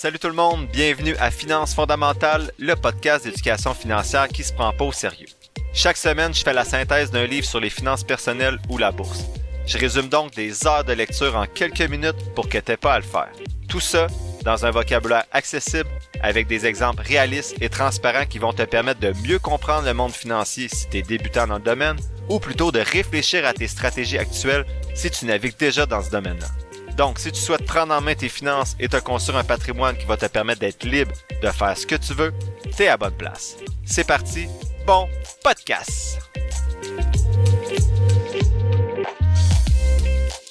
Salut tout le monde, bienvenue à Finances fondamentales, le podcast d'éducation financière qui se prend pas au sérieux. Chaque semaine, je fais la synthèse d'un livre sur les finances personnelles ou la bourse. Je résume donc des heures de lecture en quelques minutes pour que t'aies pas à le faire. Tout ça dans un vocabulaire accessible avec des exemples réalistes et transparents qui vont te permettre de mieux comprendre le monde financier si tu es débutant dans le domaine ou plutôt de réfléchir à tes stratégies actuelles si tu navigues déjà dans ce domaine-là. Donc, si tu souhaites prendre en main tes finances et te construire un patrimoine qui va te permettre d'être libre de faire ce que tu veux, t'es à bonne place. C'est parti, bon podcast!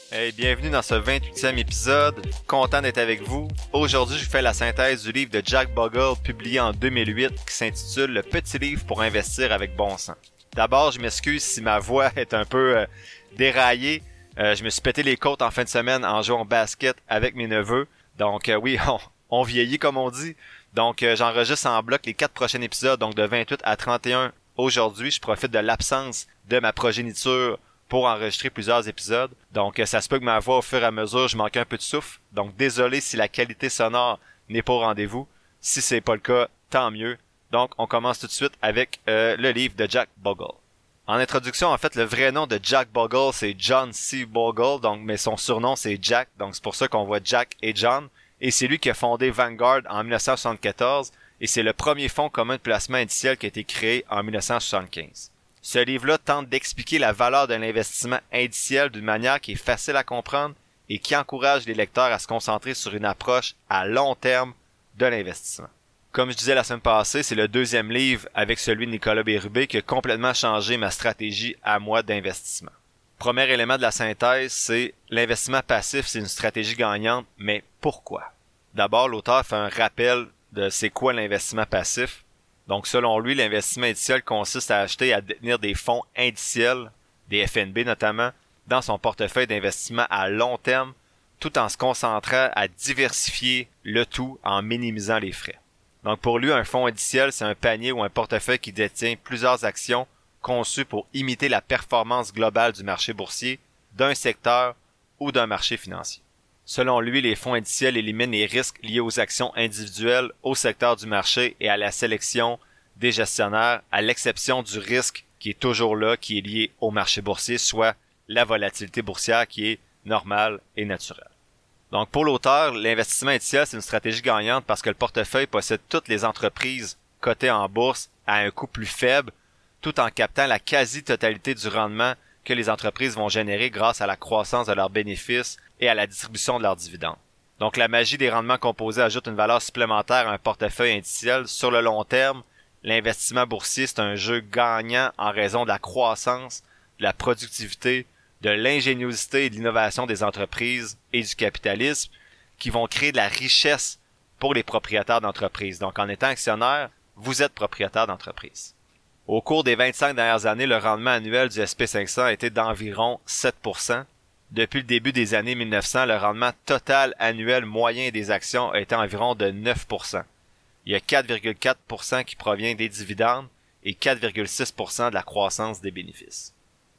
Hey, bienvenue dans ce 28e épisode. Content d'être avec vous. Aujourd'hui, je fais la synthèse du livre de Jack Bogle publié en 2008 qui s'intitule Le petit livre pour investir avec bon sens. D'abord, je m'excuse si ma voix est un peu euh, déraillée. Euh, je me suis pété les côtes en fin de semaine en jouant basket avec mes neveux. Donc euh, oui, on, vieillit comme on dit. Donc j'enregistre en bloc les quatre prochains épisodes, donc de 28 à 31 aujourd'hui. Je profite de l'absence de ma progéniture pour enregistrer plusieurs épisodes. Donc, ça se peut que ma voix, au fur et à mesure, je manque un peu de souffle. Donc, désolé si la qualité sonore n'est pas au rendez-vous. Si c'est pas le cas, tant mieux. Donc, on commence tout de suite avec euh, le livre de Jack Bogle. En introduction, en fait, le vrai nom de Jack Bogle, c'est John C. Bogle, donc, mais son surnom, c'est Jack. Donc, c'est pour ça qu'on voit Jack et John. Et c'est lui qui a fondé Vanguard en 1974. Et c'est le premier fonds commun de placement indiciel qui a été créé en 1975. Ce livre-là tente d'expliquer la valeur de l'investissement indiciel d'une manière qui est facile à comprendre et qui encourage les lecteurs à se concentrer sur une approche à long terme de l'investissement. Comme je disais la semaine passée, c'est le deuxième livre avec celui de Nicolas Bérubé qui a complètement changé ma stratégie à moi d'investissement. Premier élément de la synthèse, c'est l'investissement passif, c'est une stratégie gagnante, mais pourquoi? D'abord, l'auteur fait un rappel de c'est quoi l'investissement passif, donc, selon lui, l'investissement indiciel consiste à acheter et à détenir des fonds indiciels, des FNB notamment, dans son portefeuille d'investissement à long terme, tout en se concentrant à diversifier le tout en minimisant les frais. Donc, pour lui, un fonds indiciel, c'est un panier ou un portefeuille qui détient plusieurs actions conçues pour imiter la performance globale du marché boursier, d'un secteur ou d'un marché financier. Selon lui, les fonds indiciels éliminent les risques liés aux actions individuelles, au secteur du marché et à la sélection des gestionnaires, à l'exception du risque qui est toujours là, qui est lié au marché boursier, soit la volatilité boursière qui est normale et naturelle. Donc pour l'auteur, l'investissement indiciel, c'est une stratégie gagnante parce que le portefeuille possède toutes les entreprises cotées en bourse à un coût plus faible, tout en captant la quasi-totalité du rendement que les entreprises vont générer grâce à la croissance de leurs bénéfices et à la distribution de leurs dividendes. Donc la magie des rendements composés ajoute une valeur supplémentaire à un portefeuille indiciel. Sur le long terme, l'investissement boursier, c'est un jeu gagnant en raison de la croissance, de la productivité, de l'ingéniosité et de l'innovation des entreprises et du capitalisme qui vont créer de la richesse pour les propriétaires d'entreprises. Donc en étant actionnaire, vous êtes propriétaire d'entreprise. Au cours des 25 dernières années, le rendement annuel du SP500 a été d'environ 7%. Depuis le début des années 1900, le rendement total annuel moyen des actions a été environ de 9%. Il y a 4,4% qui provient des dividendes et 4,6% de la croissance des bénéfices.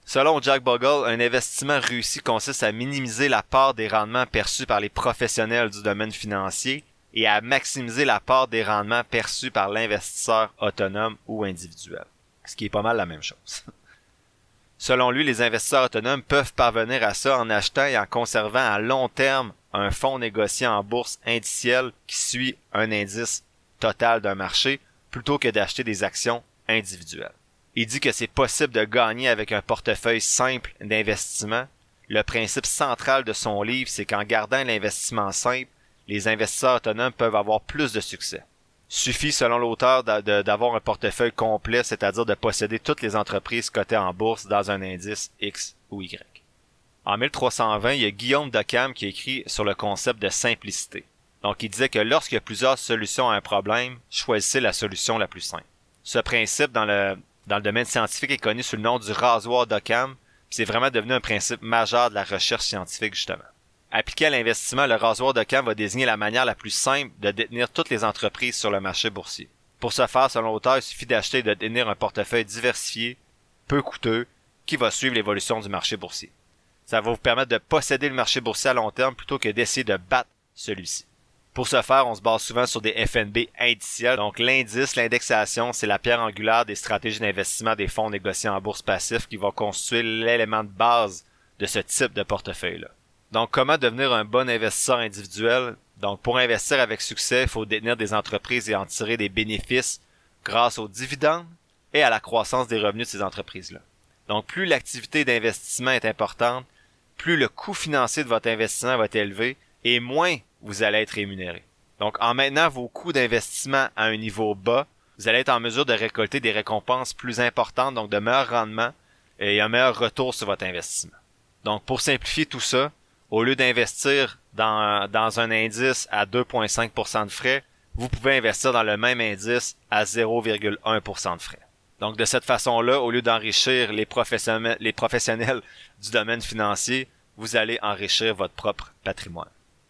Selon Jack Bogle, un investissement réussi consiste à minimiser la part des rendements perçus par les professionnels du domaine financier et à maximiser la part des rendements perçus par l'investisseur autonome ou individuel ce qui est pas mal la même chose. Selon lui, les investisseurs autonomes peuvent parvenir à ça en achetant et en conservant à long terme un fonds négocié en bourse indicielle qui suit un indice total d'un marché plutôt que d'acheter des actions individuelles. Il dit que c'est possible de gagner avec un portefeuille simple d'investissement. Le principe central de son livre, c'est qu'en gardant l'investissement simple, les investisseurs autonomes peuvent avoir plus de succès suffit, selon l'auteur, d'avoir un portefeuille complet, c'est-à-dire de posséder toutes les entreprises cotées en bourse dans un indice X ou Y. En 1320, il y a Guillaume Dockham qui écrit sur le concept de simplicité. Donc, il disait que lorsqu'il y a plusieurs solutions à un problème, choisissez la solution la plus simple. Ce principe dans le, dans le domaine scientifique est connu sous le nom du rasoir d'Occam, c'est vraiment devenu un principe majeur de la recherche scientifique, justement. Appliqué à l'investissement, le rasoir de camp va désigner la manière la plus simple de détenir toutes les entreprises sur le marché boursier. Pour ce faire, selon l'auteur, il suffit d'acheter et de détenir un portefeuille diversifié, peu coûteux, qui va suivre l'évolution du marché boursier. Ça va vous permettre de posséder le marché boursier à long terme plutôt que d'essayer de battre celui-ci. Pour ce faire, on se base souvent sur des FNB indiciels. Donc l'indice, l'indexation, c'est la pierre angulaire des stratégies d'investissement des fonds négociés en bourse passif qui va constituer l'élément de base de ce type de portefeuille-là. Donc comment devenir un bon investisseur individuel? Donc pour investir avec succès, il faut détenir des entreprises et en tirer des bénéfices grâce aux dividendes et à la croissance des revenus de ces entreprises-là. Donc plus l'activité d'investissement est importante, plus le coût financier de votre investissement va être élevé et moins vous allez être rémunéré. Donc, en maintenant vos coûts d'investissement à un niveau bas, vous allez être en mesure de récolter des récompenses plus importantes, donc de meilleurs rendements et un meilleur retour sur votre investissement. Donc, pour simplifier tout ça, au lieu d'investir dans, un indice à 2,5% de frais, vous pouvez investir dans le même indice à 0,1% de frais. Donc, de cette façon-là, au lieu d'enrichir les professionnels du domaine financier, vous allez enrichir votre propre patrimoine.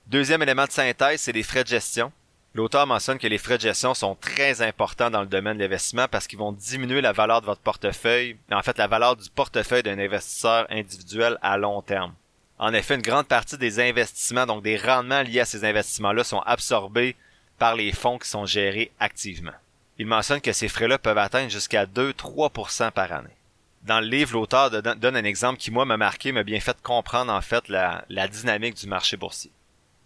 Deuxième élément de synthèse, c'est les frais de gestion. L'auteur mentionne que les frais de gestion sont très importants dans le domaine de l'investissement parce qu'ils vont diminuer la valeur de votre portefeuille, en fait la valeur du portefeuille d'un investisseur individuel à long terme. En effet, une grande partie des investissements, donc des rendements liés à ces investissements-là, sont absorbés par les fonds qui sont gérés activement. Il mentionne que ces frais-là peuvent atteindre jusqu'à 2-3% par année. Dans le livre, l'auteur donne un exemple qui, moi, m'a marqué, m'a bien fait comprendre, en fait, la dynamique du marché boursier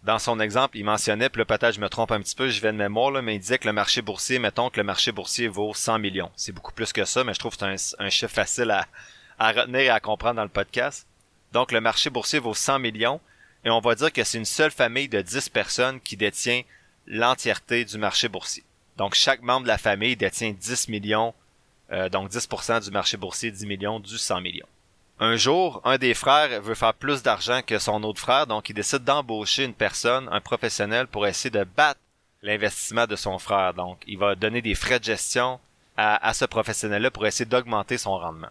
dans son exemple, il mentionnait, puis là peut-être je me trompe un petit peu, je vais de mémoire, là, mais il disait que le marché boursier, mettons que le marché boursier vaut 100 millions. C'est beaucoup plus que ça, mais je trouve que c'est un, chiffre facile à, retenir et à comprendre dans le podcast. Donc le marché boursier vaut 100 millions, et on va dire que c'est une seule famille de 10 personnes qui détient l'entièreté du marché boursier. Donc chaque membre de la famille détient 10 millions, euh, donc 10% du marché boursier, 10 millions du 100 millions. Un jour, un des frères veut faire plus d'argent que son autre frère, donc il décide d'embaucher une personne, un professionnel, pour essayer de battre l'investissement de son frère. Donc, il va donner des frais de gestion à, ce professionnel-là pour essayer d'augmenter son rendement.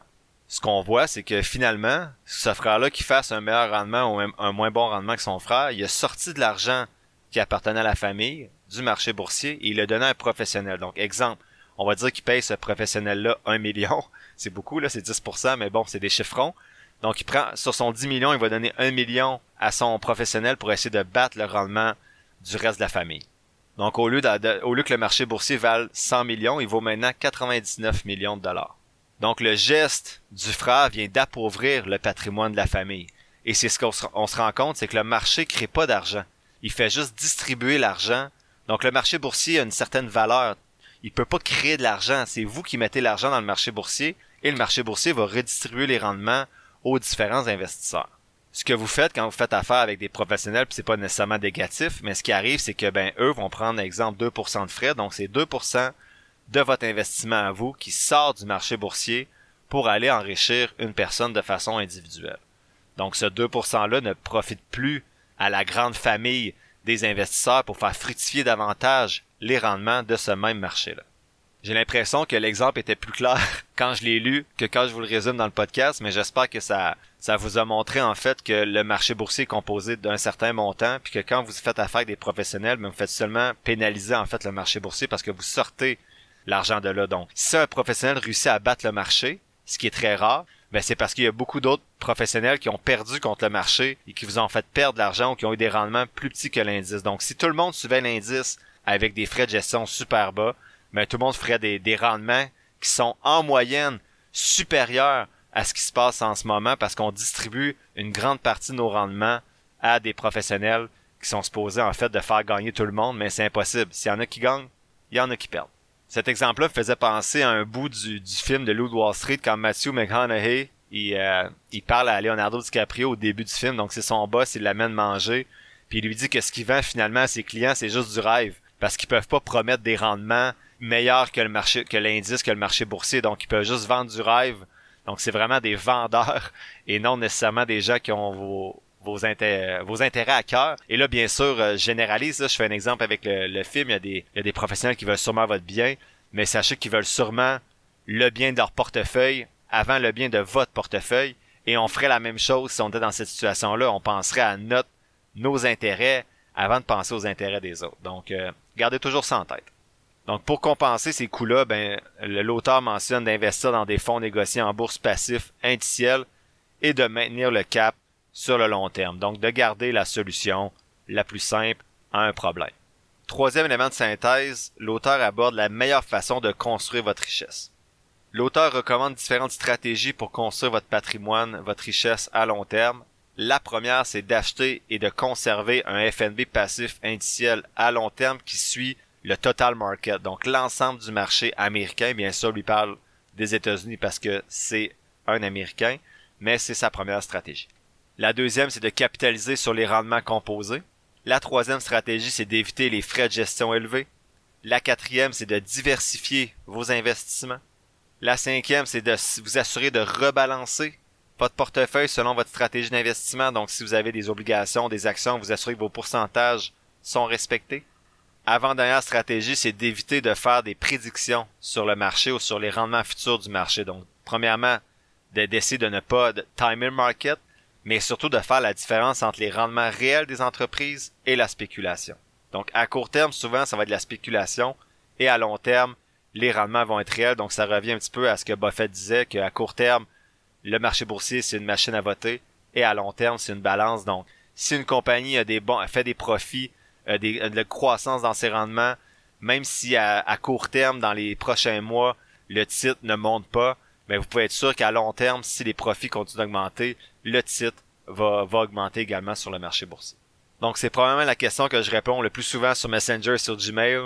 Ce qu'on voit, c'est que finalement, ce frère-là qui fasse un meilleur rendement ou même un moins bon rendement que son frère, il a sorti de l'argent qui appartenait à la famille, du marché boursier, et il l'a donné à un professionnel. Donc, exemple, on va dire qu'il paye ce professionnel-là un million. C'est beaucoup, là, c'est 10%, mais bon, c'est des chiffrons. Donc, il prend, sur son 10 millions, il va donner un million à son professionnel pour essayer de battre le rendement du reste de la famille. Donc, au lieu, lieu que le marché boursier vale 100 millions, il vaut maintenant 99 millions de dollars. Donc, le geste du frère vient d'appauvrir le patrimoine de la famille. Et c'est ce qu'on se, rend compte, c'est que le marché crée pas d'argent. Il fait juste distribuer l'argent. Donc, le marché boursier a une certaine valeur il peut pas créer de l'argent. C'est vous qui mettez l'argent dans le marché boursier et le marché boursier va redistribuer les rendements aux différents investisseurs. Ce que vous faites quand vous faites affaire avec des professionnels, puis c'est pas nécessairement négatif, mais ce qui arrive, c'est que ben eux vont prendre exemple 2% de frais, donc c'est 2% de votre investissement à vous qui sort du marché boursier pour aller enrichir une personne de façon individuelle. Donc ce 2%-là ne profite plus à la grande famille des investisseurs pour faire fructifier davantage les rendements de ce même marché-là. J'ai l'impression que l'exemple était plus clair quand je l'ai lu que quand je vous le résume dans le podcast, mais j'espère que ça, ça vous a montré en fait que le marché boursier est composé d'un certain montant, puis que quand vous faites affaire avec des professionnels, ben, vous faites seulement pénaliser en fait le marché boursier parce que vous sortez l'argent de là. Donc, si un professionnel réussit à battre le marché, ce qui est très rare, ben c'est parce qu'il y a beaucoup d'autres professionnels qui ont perdu contre le marché et qui vous ont fait perdre l'argent ou qui ont eu des rendements plus petits que l'indice. Donc, si tout le monde suivait l'indice avec des frais de gestion super bas, mais tout le monde ferait des, des rendements qui sont en moyenne supérieurs à ce qui se passe en ce moment parce qu'on distribue une grande partie de nos rendements à des professionnels qui sont supposés en fait de faire gagner tout le monde, mais c'est impossible. S'il y en a qui gagnent, il y en a qui perdent. Cet exemple-là faisait penser à un bout du, du film de Loup Wall Street quand Matthew McConaughey il, euh, il parle à Leonardo DiCaprio au début du film, donc c'est son boss, il l'amène manger, puis il lui dit que ce qu'il vend finalement à ses clients, c'est juste du rêve parce qu'ils peuvent pas promettre des rendements meilleurs que le marché, que l'indice, que le marché boursier. Donc, ils peuvent juste vendre du rêve. Donc, c'est vraiment des vendeurs et non nécessairement des gens qui ont vos, vos, intérêts, vos intérêts à cœur. Et là, bien sûr, euh, je généralise. je fais un exemple avec le, film. Il y, a des, il y a des professionnels qui veulent sûrement votre bien, mais sachez qu'ils veulent sûrement le bien de leur portefeuille avant le bien de votre portefeuille. Et on ferait la même chose si on était dans cette situation-là. On penserait à notre, nos intérêts avant de penser aux intérêts des autres. Donc, euh, Gardez toujours ça en tête. Donc, pour compenser ces coûts-là, ben, l'auteur mentionne d'investir dans des fonds négociés en bourse passif indiciels et de maintenir le cap sur le long terme. Donc, de garder la solution la plus simple à un problème. Troisième élément de synthèse, l'auteur aborde la meilleure façon de construire votre richesse. L'auteur recommande différentes stratégies pour construire votre patrimoine, votre richesse à long terme. La première, c'est d'acheter et de conserver un FNB passif indiciel à long terme qui suit le total market, donc l'ensemble du marché américain. Bien sûr, lui parle des États-Unis parce que c'est un Américain, mais c'est sa première stratégie. La deuxième, c'est de capitaliser sur les rendements composés. La troisième stratégie, c'est d'éviter les frais de gestion élevés. La quatrième, c'est de diversifier vos investissements. La cinquième, c'est de vous assurer de rebalancer votre portefeuille selon votre stratégie d'investissement. Donc, si vous avez des obligations, des actions, vous assurez que vos pourcentages sont respectés. Avant-dernière stratégie, c'est d'éviter de faire des prédictions sur le marché ou sur les rendements futurs du marché. Donc, premièrement, d'essayer de ne pas timer market, mais surtout de faire la différence entre les rendements réels des entreprises et la spéculation. Donc, à court terme, souvent, ça va être de la spéculation, et à long terme, les rendements vont être réels. Donc, ça revient un petit peu à ce que Buffett disait, qu'à court terme, le marché boursier, c'est une machine à voter, et à long terme, c'est une balance. Donc, si une compagnie a des bons, a fait des profits, a de la croissance dans ses rendements, même si à, court terme, dans les prochains mois, le titre ne monte pas, mais ben, vous pouvez être sûr qu'à long terme, si les profits continuent d'augmenter, le titre va, va augmenter également sur le marché boursier. Donc c'est probablement la question que je réponds le plus souvent sur Messenger et sur Gmail,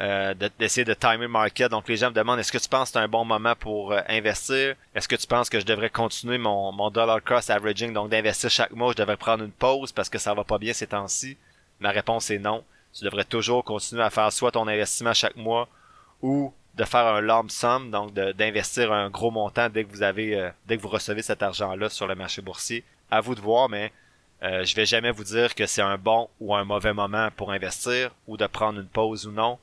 euh, d'essayer de, timer market. Donc les gens me demandent est-ce que tu penses que c'est un bon moment pour euh, investir? Est-ce que tu penses que je devrais continuer mon, mon dollar cost averaging, donc d'investir chaque mois, je devrais prendre une pause parce que ça va pas bien ces temps-ci? Ma réponse est non. Tu devrais toujours continuer à faire soit ton investissement chaque mois ou de faire un lump sum, donc d'investir un gros montant dès que vous avez, euh, dès que vous recevez cet argent-là sur le marché boursier. À vous de voir, mais euh, je vais jamais vous dire que c'est un bon ou un mauvais moment pour investir ou de prendre une pause ou non,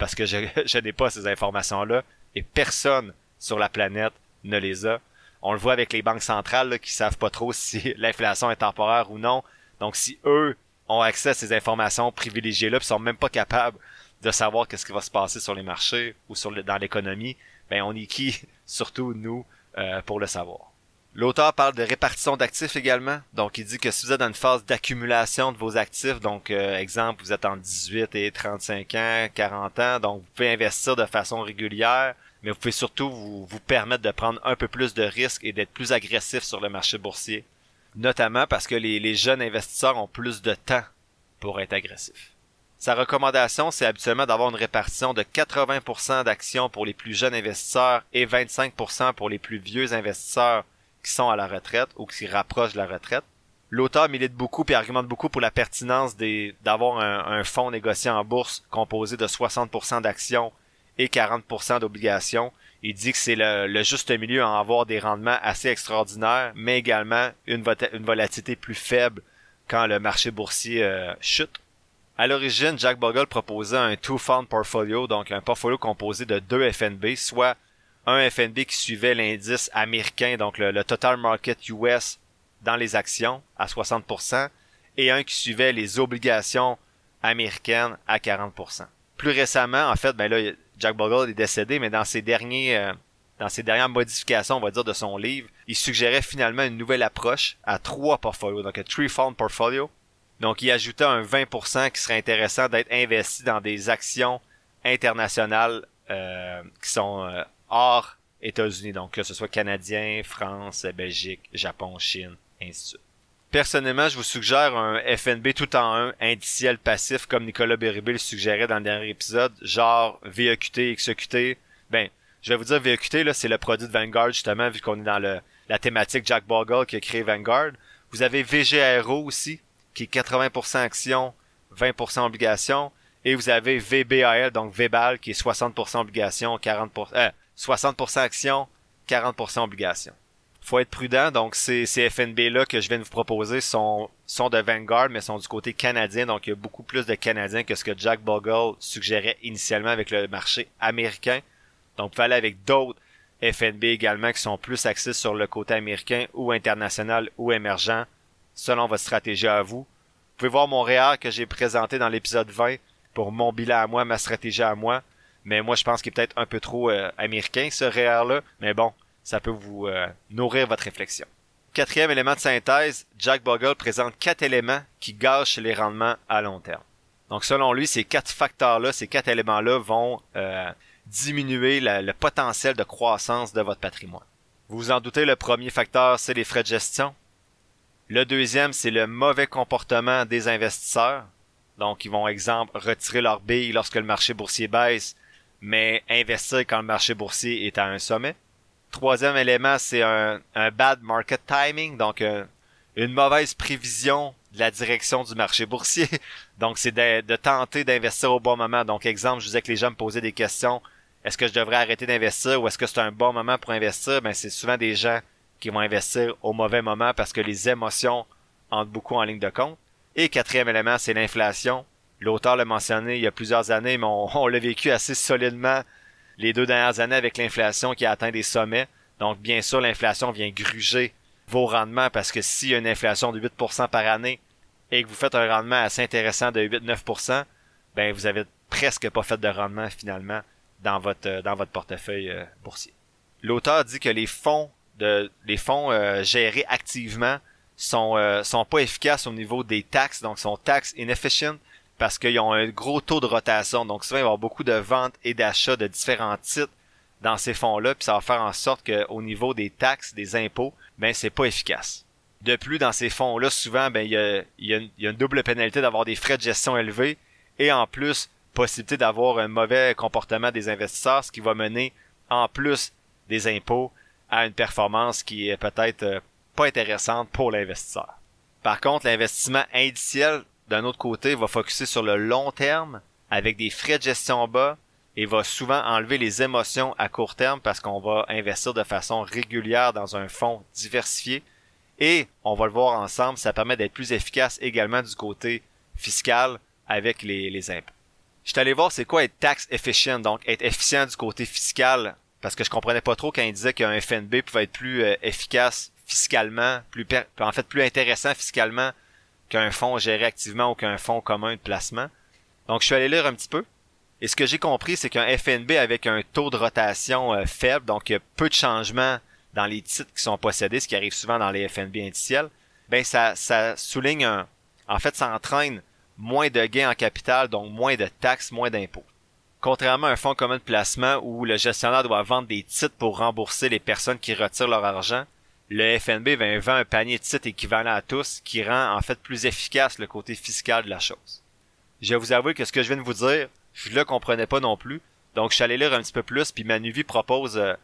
parce que je, n'ai pas ces informations-là et personne sur la planète ne les a. On le voit avec les banques centrales là, qui savent pas trop si l'inflation est temporaire ou non. Donc si eux ont accès à ces informations privilégiées-là, puis sont même pas capables de savoir qu'est-ce qui va se passer sur les marchés ou dans l'économie, ben on est qui, surtout nous, euh, pour le savoir. L'auteur parle de répartition d'actifs également. Donc, il dit que si vous êtes dans une phase d'accumulation de vos actifs, donc euh, exemple, vous êtes en 18 et 35 ans, 40 ans, donc vous pouvez investir de façon régulière, mais vous pouvez surtout vous, vous permettre de prendre un peu plus de risques et d'être plus agressif sur le marché boursier. Notamment parce que les, les jeunes investisseurs ont plus de temps pour être agressifs. Sa recommandation, c'est habituellement d'avoir une répartition de 80% d'actions pour les plus jeunes investisseurs et 25% pour les plus vieux investisseurs qui sont à la retraite ou qui rapprochent de la retraite. L'auteur milite beaucoup et argumente beaucoup pour la pertinence d'avoir un, fonds négocié en bourse composé de 60% d'actions et 40% d'obligations. Il dit que c'est le, juste milieu à avoir des rendements assez extraordinaires, mais également une, volatilité plus faible quand le marché boursier euh, chute. À l'origine, Jack Bogle proposait un two-fund portfolio, donc un portfolio composé de deux FNB, soit un FNB qui suivait l'indice américain, donc le, total market US dans les actions à 60%, et un qui suivait les obligations américaines à 40%. Plus récemment, en fait, ben là, Jack Bogle est décédé, mais dans ses derniers, euh, dans ses dernières modifications, on va dire, de son livre, il suggérait finalement une nouvelle approche à trois portfolios, donc un three-fund portfolio, donc, il ajoutait un 20% qui serait intéressant d'être investi dans des actions internationales euh, qui sont euh, hors États-Unis. Donc, que ce soit canadien, France, Belgique, Japon, Chine, ainsi de suite. Personnellement, je vous suggère un FNB tout en un indiciel passif comme Nicolas Beribé le suggérait dans le dernier épisode, genre VEQT, XEQT. Ben, je vais vous dire VEQT, là, c'est le produit de Vanguard, justement, vu qu'on est dans le, la thématique Jack Bogle qui a créé Vanguard. Vous avez VGRO aussi, qui est 80% actions, 20% obligations. Et vous avez VBAL, donc VBAL, qui est 60% obligations, 40%, euh, 60% actions, 40% obligations. Faut être prudent, donc ces, ces FNB-là que je viens de vous proposer sont, sont de Vanguard, mais sont du côté canadien, donc il y a beaucoup plus de Canadiens que ce que Jack Bogle suggérait initialement avec le marché américain. Donc, vous pouvez aller avec d'autres FNB également qui sont plus axés sur le côté américain ou international ou émergent selon votre stratégie à vous. Vous pouvez voir mon REER que j'ai présenté dans l'épisode 20 pour mon bilan à moi, ma stratégie à moi. Mais moi, je pense qu'il est peut-être un peu trop euh, américain, ce REER-là. Mais bon, ça peut vous euh, nourrir votre réflexion. Quatrième élément de synthèse, Jack Bogle présente quatre éléments qui gâchent les rendements à long terme. Donc selon lui, ces quatre facteurs-là, ces quatre éléments-là vont euh, diminuer le potentiel de croissance de votre patrimoine. Vous vous en doutez, le premier facteur, c'est les frais de gestion. Le deuxième, c'est le mauvais comportement des investisseurs. Donc, ils vont, exemple, retirer leur billes lorsque le marché boursier baisse, mais investir quand le marché boursier est à un sommet. Troisième élément, c'est un, bad market timing, donc euh, une mauvaise prévision de la direction du marché boursier. Donc, c'est de, tenter d'investir au bon moment. Donc, exemple, je disais que les gens me posaient des questions. Est-ce que je devrais arrêter d'investir ou est-ce que c'est un bon moment pour investir? Ben, c'est souvent des gens qui vont investir au mauvais moment parce que les émotions entrent beaucoup en ligne de compte. Et quatrième élément, c'est l'inflation. L'auteur l'a mentionné il y a plusieurs années, mais on, l'a vécu assez solidement les deux dernières années avec l'inflation qui a atteint des sommets. Donc, bien sûr, l'inflation vient gruger vos rendements parce que s'il y a une inflation de 8% par année et que vous faites un rendement assez intéressant de 8-9%, ben, vous avez presque pas fait de rendement finalement dans votre, dans votre portefeuille euh, boursier. L'auteur dit que les fonds de, les fonds euh, gérés activement sont, euh, sont pas efficaces au niveau des taxes, donc sont tax inefficient parce qu'ils ont un gros taux de rotation. Donc souvent, il va y avoir beaucoup de ventes et d'achats de différents titres dans ces fonds-là, puis ça va faire en sorte qu'au niveau des taxes, des impôts, ben c'est pas efficace. De plus, dans ces fonds-là, souvent, ben il y a, y, a une, double pénalité d'avoir des frais de gestion élevés et en plus, possibilité d'avoir un mauvais comportement des investisseurs, ce qui va mener, en plus des impôts, à une performance qui est peut-être euh, pas intéressante pour l'investisseur. Par contre, l'investissement indiciel, d'un autre côté, va focuser sur le long terme avec des frais de gestion bas et va souvent enlever les émotions à court terme parce qu'on va investir de façon régulière dans un fonds diversifié et on va le voir ensemble, ça permet d'être plus efficace également du côté fiscal avec les, impôts. Je suis allé voir c'est quoi être tax efficient, donc être efficient du côté fiscal parce que je comprenais pas trop quand il disait qu'un FNB pouvait être plus euh, efficace fiscalement, plus en fait plus intéressant fiscalement qu'un fonds géré activement ou qu'un fonds commun de placement. Donc je suis allé lire un petit peu. Et ce que j'ai compris, c'est qu'un FNB avec un taux de rotation euh, faible, donc peu de changements dans les titres qui sont possédés, ce qui arrive souvent dans les FNB indiciels, ben ça, ça souligne un, en fait, ça entraîne moins de gains en capital, donc moins de taxes, moins d'impôts. Contrairement à un fonds commun de placement où le gestionnaire doit vendre des titres pour rembourser les personnes qui retirent leur argent, le FNB va vendre un panier de titres équivalent à tous qui rend en fait plus efficace le côté fiscal de la chose. Je vais vous avouer que ce que je viens de vous dire, je le comprenais pas non plus, donc je suis allé lire un petit peu plus, puis Manuvie propose euh,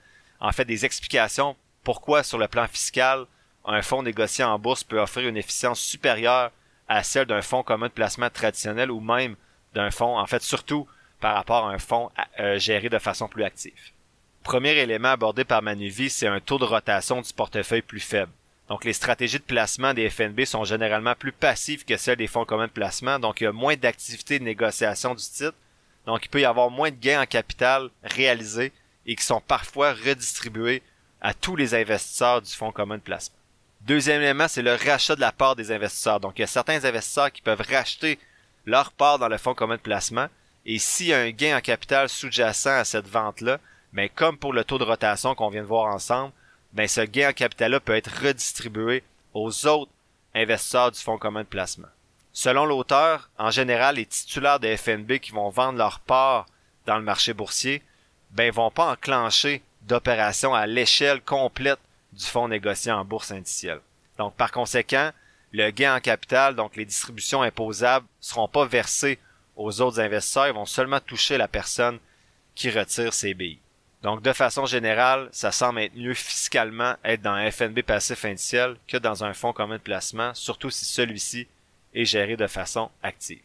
en fait des explications pourquoi sur le plan fiscal, un fonds négocié en bourse peut offrir une efficience supérieure à celle d'un fonds commun de placement traditionnel ou même d'un fonds, en fait surtout par rapport à un fonds euh, géré de façon plus active. Premier élément abordé par Manuvie, c'est un taux de rotation du portefeuille plus faible. Donc les stratégies de placement des FNB sont généralement plus passives que celles des fonds communs de placement, donc il y a moins d'activité de négociation du titre, donc il peut y avoir moins de gains en capital réalisés et qui sont parfois redistribués à tous les investisseurs du fonds commun de placement. Deuxième élément, c'est le rachat de la part des investisseurs. Donc il y a certains investisseurs qui peuvent racheter leur part dans le fonds commun de placement et s'il y a un gain en capital sous-jacent à cette vente-là, mais comme pour le taux de rotation qu'on vient de voir ensemble, ben ce gain en capital-là peut être redistribué aux autres investisseurs du fonds commun de placement. Selon l'auteur, en général, les titulaires de FNB qui vont vendre leur part dans le marché boursier, ben vont pas enclencher d'opérations à l'échelle complète du fonds négocié en bourse indicielle. Donc par conséquent, le gain en capital, donc les distributions imposables, seront pas versées aux autres investisseurs, ils vont seulement toucher la personne qui retire ses billes. Donc, de façon générale, ça semble être mieux fiscalement être dans un FNB passif indiciel que dans un fonds commun de placement, surtout si celui-ci est géré de façon active.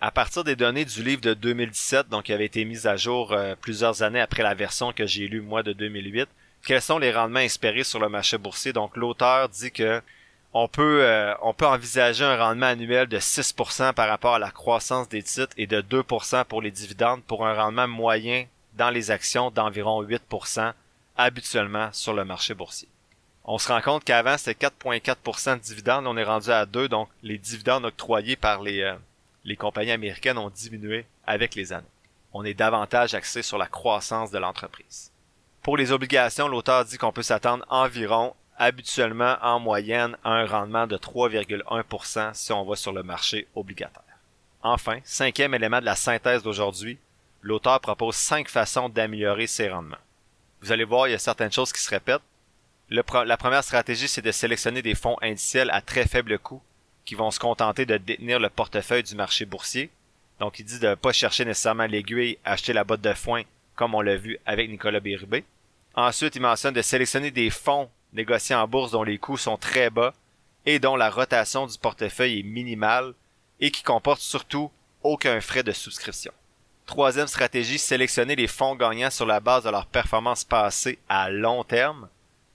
À partir des données du livre de 2017, donc qui avait été mis à jour euh, plusieurs années après la version que j'ai lue moi de 2008, quels sont les rendements espérés sur le marché boursier? Donc l'auteur dit que on peut, euh, peut envisager un rendement annuel de 6% par rapport à la croissance des titres et de 2% pour les dividendes pour un rendement moyen dans les actions d'environ 8% habituellement sur le marché boursier. On se rend compte qu'avant c'était 4,4% de dividendes, on est rendu à 2, donc les dividendes octroyés par les, euh, les compagnies américaines ont diminué avec les années. On est davantage axé sur la croissance de l'entreprise. Pour les obligations, l'auteur dit qu'on peut s'attendre environ habituellement en moyenne un rendement de 3,1% si on va sur le marché obligataire. Enfin, cinquième élément de la synthèse d'aujourd'hui, l'auteur propose cinq façons d'améliorer ses rendements. Vous allez voir, il y a certaines choses qui se répètent. la première stratégie, c'est de sélectionner des fonds indiciels à très faible coût qui vont se contenter de détenir le portefeuille du marché boursier. Donc, il dit de ne pas chercher nécessairement l'aiguille, acheter la botte de foin, comme on l'a vu avec Nicolas Bérubé. Ensuite, il mentionne de sélectionner des fonds négociés en bourse dont les coûts sont très bas et dont la rotation du portefeuille est minimale et qui comportent surtout aucun frais de souscription. Troisième stratégie, sélectionner les fonds gagnants sur la base de leur performance passée à long terme.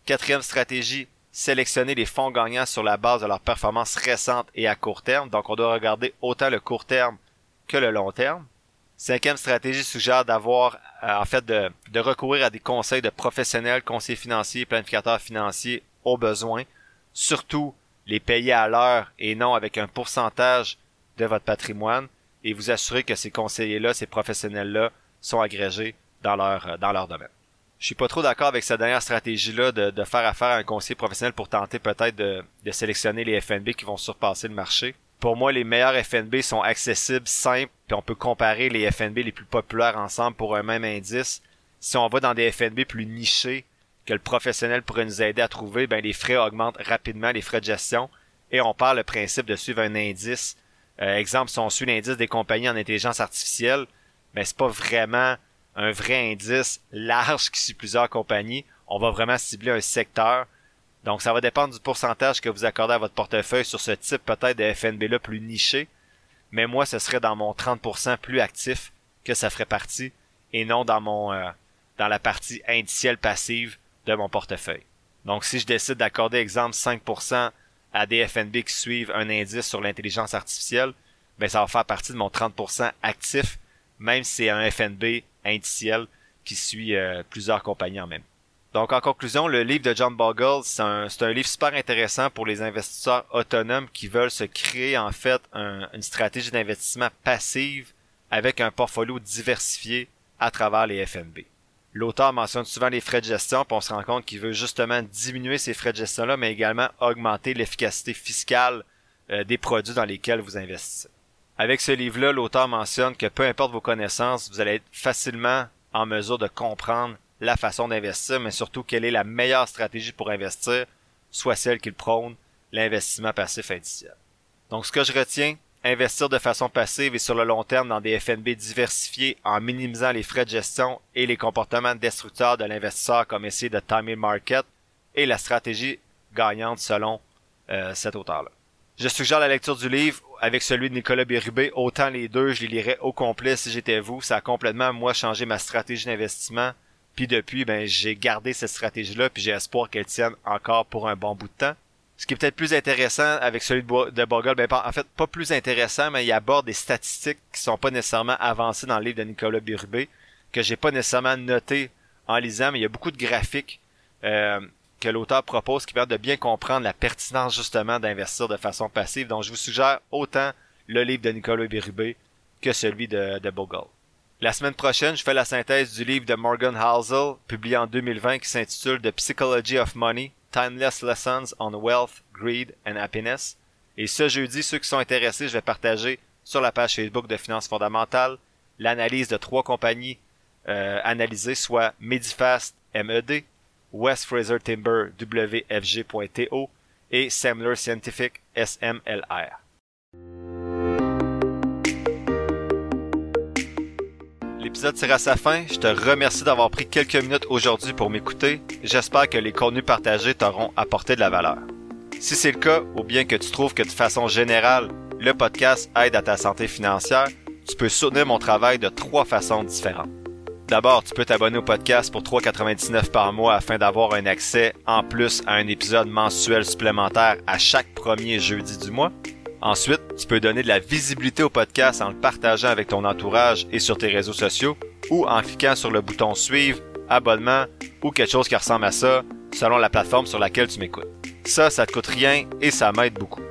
Quatrième stratégie, sélectionner les fonds gagnants sur la base de leur performance récente et à court terme. Donc, on doit regarder autant le court terme que le long terme. Cinquième stratégie suggère d'avoir, euh, en fait, de, de, recourir à des conseils de professionnels, conseillers financiers, planificateurs financiers au besoin. Surtout, les payer à l'heure et non avec un pourcentage de votre patrimoine et vous assurer que ces conseillers-là, ces professionnels-là sont agrégés dans leur, euh, dans leur domaine. Je suis pas trop d'accord avec cette dernière stratégie-là de, de, faire affaire à un conseiller professionnel pour tenter peut-être de, de sélectionner les FNB qui vont surpasser le marché. Pour moi, les meilleurs FNB sont accessibles, simples, puis on peut comparer les FNB les plus populaires ensemble pour un même indice. Si on va dans des FNB plus nichés que le professionnel pourrait nous aider à trouver, ben les frais augmentent rapidement, les frais de gestion, et on parle le principe de suivre un indice euh, exemple, si on suit l'indice des compagnies en intelligence artificielle, mais ben, c'est pas vraiment un vrai indice large qui suit plusieurs compagnies. On va vraiment cibler un secteur. Donc, ça va dépendre du pourcentage que vous accordez à votre portefeuille sur ce type peut-être de FNB-là plus niché. Mais moi, ce serait dans mon 30% plus actif que ça ferait partie et non dans mon euh, dans la partie indicielle passive de mon portefeuille. Donc, si je décide d'accorder, exemple, 5% à des FNB qui suivent un indice sur l'intelligence artificielle, ben ça va faire partie de mon 30% actif, même si c'est un FNB indiciel qui suit euh, plusieurs compagnies en même. Donc en conclusion, le livre de John Bogle, c'est un, un, livre super intéressant pour les investisseurs autonomes qui veulent se créer en fait une stratégie d'investissement passive avec un portfolio diversifié à travers les FNB. L'auteur mentionne souvent les frais de gestion, puis on se rend compte qu'il veut justement diminuer ces frais de gestion-là, mais également augmenter l'efficacité fiscale euh, des produits dans lesquels vous investissez. Avec ce livre-là, l'auteur mentionne que peu importe vos connaissances, vous allez être facilement en mesure de comprendre la façon d'investir, mais surtout quelle est la meilleure stratégie pour investir, soit celle qu'il prône, l'investissement passif indiciel. Donc ce que je retiens, investir de façon passive et sur le long terme dans des FNB diversifiés en minimisant les frais de gestion et les comportements destructeurs de l'investisseur comme essayer de timer market est la stratégie gagnante selon euh, cet auteur-là. Je suggère la lecture du livre avec celui de Nicolas Bérubé. Autant les deux, je les lirais au complet si j'étais vous. Ça a complètement, moi, changé ma stratégie d'investissement. Puis depuis, ben, j'ai gardé cette stratégie-là, puis j'ai espoir qu'elle tienne encore pour un bon bout de temps. Ce qui est peut-être plus intéressant avec celui de, Bogle, ben, en fait, pas plus intéressant, mais il aborde des statistiques qui sont pas nécessairement avancées dans le livre de Nicolas Birubé, que j'ai pas nécessairement noté en lisant, mais il y a beaucoup de graphiques euh, que l'auteur propose qui permettent de bien comprendre la pertinence justement d'investir de façon passive. Donc je vous suggère autant le livre de Nicolas Birubé que celui de, de Bogle. La semaine prochaine, je fais la synthèse du livre de Morgan Housel, publié en 2020, qui s'intitule The Psychology of Money, Timeless Lessons on Wealth, Greed and Happiness. Et ce jeudi, ceux qui sont intéressés, je vais partager sur la page Facebook de Finances fondamentales l'analyse de trois compagnies euh, analysées, soit Medifast MED, West Fraser Timber WFG.TO et Semler Scientific SMLR. L'épisode tire à sa fin. Je te remercie d'avoir pris quelques minutes aujourd'hui pour m'écouter. J'espère que les contenus partagés t'auront apporté de la valeur. Si c'est le cas, ou bien que tu trouves que de façon générale, le podcast aide à ta santé financière, tu peux soutenir mon travail de trois façons différentes. D'abord, tu peux t'abonner au podcast pour 3,99 par mois afin d'avoir un accès en plus à un épisode mensuel supplémentaire à chaque premier jeudi du mois. Ensuite, tu peux donner de la visibilité au podcast en le partageant avec ton entourage et sur tes réseaux sociaux ou en cliquant sur le bouton suivre, abonnement ou quelque chose qui ressemble à ça selon la plateforme sur laquelle tu m'écoutes. Ça, ça te coûte rien et ça m'aide beaucoup.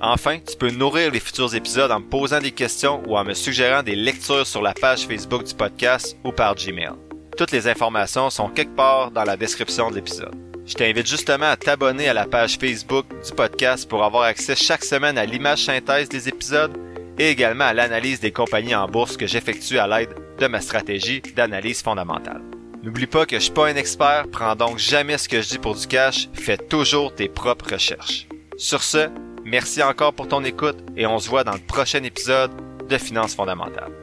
Enfin, tu peux nourrir les futurs épisodes en me posant des questions ou en me suggérant des lectures sur la page Facebook du podcast ou par Gmail. Toutes les informations sont quelque part dans la description de l'épisode. Je t'invite justement à t'abonner à la page Facebook du podcast pour avoir accès chaque semaine à l'image synthèse des épisodes et également à l'analyse des compagnies en bourse que j'effectue à l'aide de ma stratégie d'analyse fondamentale. N'oublie pas que je suis pas un expert, prends donc jamais ce que je dis pour du cash, fais toujours tes propres recherches. Sur ce, merci encore pour ton écoute et on se voit dans le prochain épisode de Finances fondamentales.